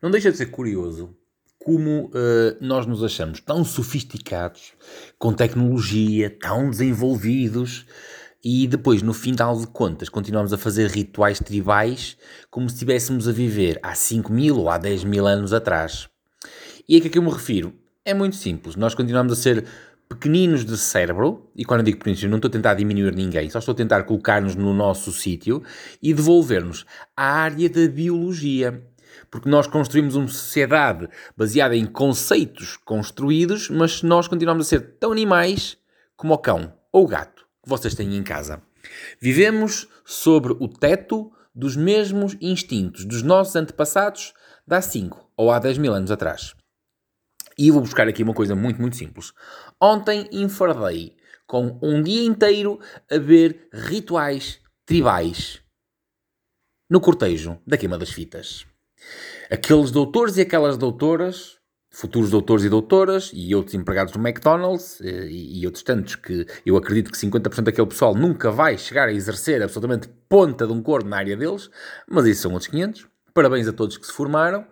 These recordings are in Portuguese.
Não deixa de ser curioso como uh, nós nos achamos tão sofisticados, com tecnologia, tão desenvolvidos, e depois, no final de contas, continuamos a fazer rituais tribais como se estivéssemos a viver há 5 mil ou há 10 mil anos atrás. E a que é que eu me refiro? É muito simples. Nós continuamos a ser pequeninos de cérebro, e quando eu digo pequeninos, eu não estou a tentar diminuir ninguém, só estou a tentar colocar-nos no nosso sítio e devolver-nos à área da biologia. Porque nós construímos uma sociedade baseada em conceitos construídos, mas nós continuamos a ser tão animais como o cão ou o gato que vocês têm em casa. Vivemos sobre o teto dos mesmos instintos dos nossos antepassados de há 5 ou há 10 mil anos atrás. E vou buscar aqui uma coisa muito, muito simples. Ontem enfardei com um dia inteiro a ver rituais tribais no cortejo da queima das fitas. Aqueles doutores e aquelas doutoras, futuros doutores e doutoras, e outros empregados do McDonald's, eh, e, e outros tantos que eu acredito que 50% daquele pessoal nunca vai chegar a exercer absolutamente ponta de um corno na área deles, mas isso são outros 500. Parabéns a todos que se formaram.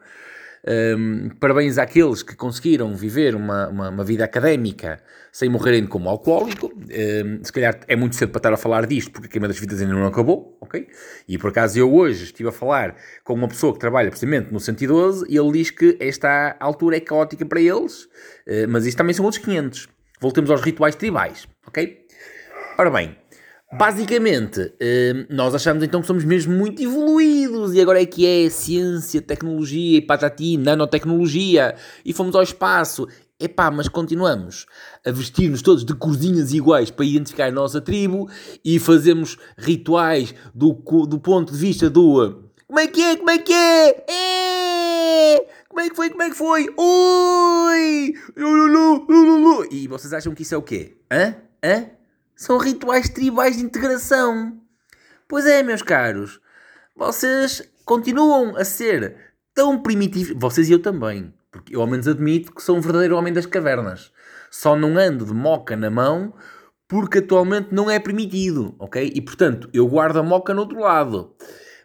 Um, parabéns àqueles que conseguiram viver uma, uma, uma, vida académica sem morrerem como alcoólico. Um, se calhar é muito cedo para estar a falar disto, porque a queima das vidas ainda não acabou, ok? E por acaso eu hoje estive a falar com uma pessoa que trabalha precisamente no 112 e ele diz que esta altura é caótica para eles, uh, mas isto também são outros 500. Voltemos aos rituais tribais, ok? Ora bem, Basicamente, hum, nós achamos então que somos mesmo muito evoluídos e agora é que é ciência, tecnologia e patati, nanotecnologia e fomos ao espaço. Epá, mas continuamos a vestir-nos todos de corzinhas iguais para identificar a nossa tribo e fazemos rituais do, do ponto de vista do como é que é, como é que é? é! Como é que foi, como é que foi? Oi! E vocês acham que isso é o quê? Hã? Hã? São rituais tribais de integração. Pois é, meus caros. Vocês continuam a ser tão primitivos. Vocês e eu também. Porque eu ao menos admito que sou um verdadeiro homem das cavernas. Só não ando de moca na mão porque atualmente não é permitido, ok? E portanto, eu guardo a moca no outro lado.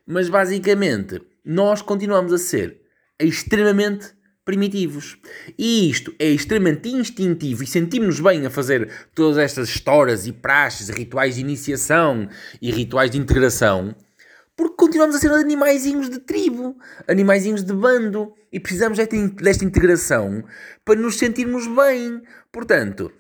Mas basicamente, nós continuamos a ser extremamente primitivos. E isto é extremamente instintivo e sentimos-nos bem a fazer todas estas histórias e praxes, rituais de iniciação e rituais de integração, porque continuamos a ser animaizinhos de tribo, animaizinhos de bando e precisamos desta integração para nos sentirmos bem. Portanto,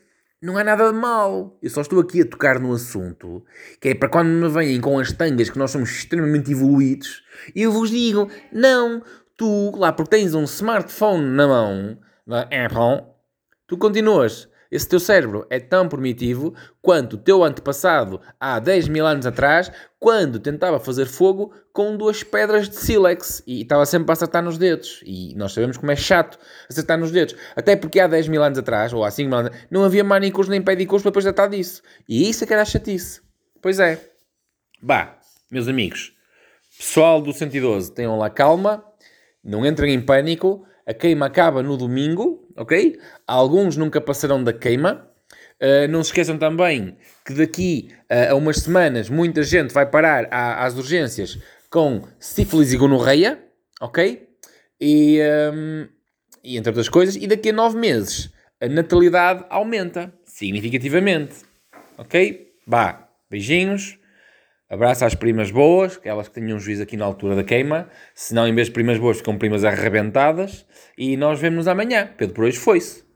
não há nada de mal. Eu só estou aqui a tocar no assunto, que é para quando me vêm com as tangas que nós somos extremamente evoluídos, eu vos digo, não, tu, lá porque tens um smartphone na mão, da Apple, tu continuas. Esse teu cérebro é tão primitivo quanto o teu antepassado há 10 mil anos atrás, quando tentava fazer fogo com duas pedras de sílex e estava sempre a acertar nos dedos. E nós sabemos como é chato acertar nos dedos. Até porque há 10 mil anos atrás, ou há 5 mil anos, não havia manicures nem pedicures para depois tratar disso. E isso é que era chatice. Pois é. Bah, meus amigos, pessoal do 112, tenham lá calma não entrem em pânico. A queima acaba no domingo, ok? Alguns nunca passarão da queima. Uh, não se esqueçam também que daqui uh, a umas semanas muita gente vai parar às urgências com sífilis e gonorreia, ok? E, um, e entre outras coisas. E daqui a nove meses a natalidade aumenta significativamente, ok? Vá, beijinhos. Abraço às primas boas, aquelas que tenham juízo aqui na altura da queima. Se não, em vez de primas boas, ficam primas arrebentadas. E nós vemos-nos amanhã. Pedro por hoje foi-se.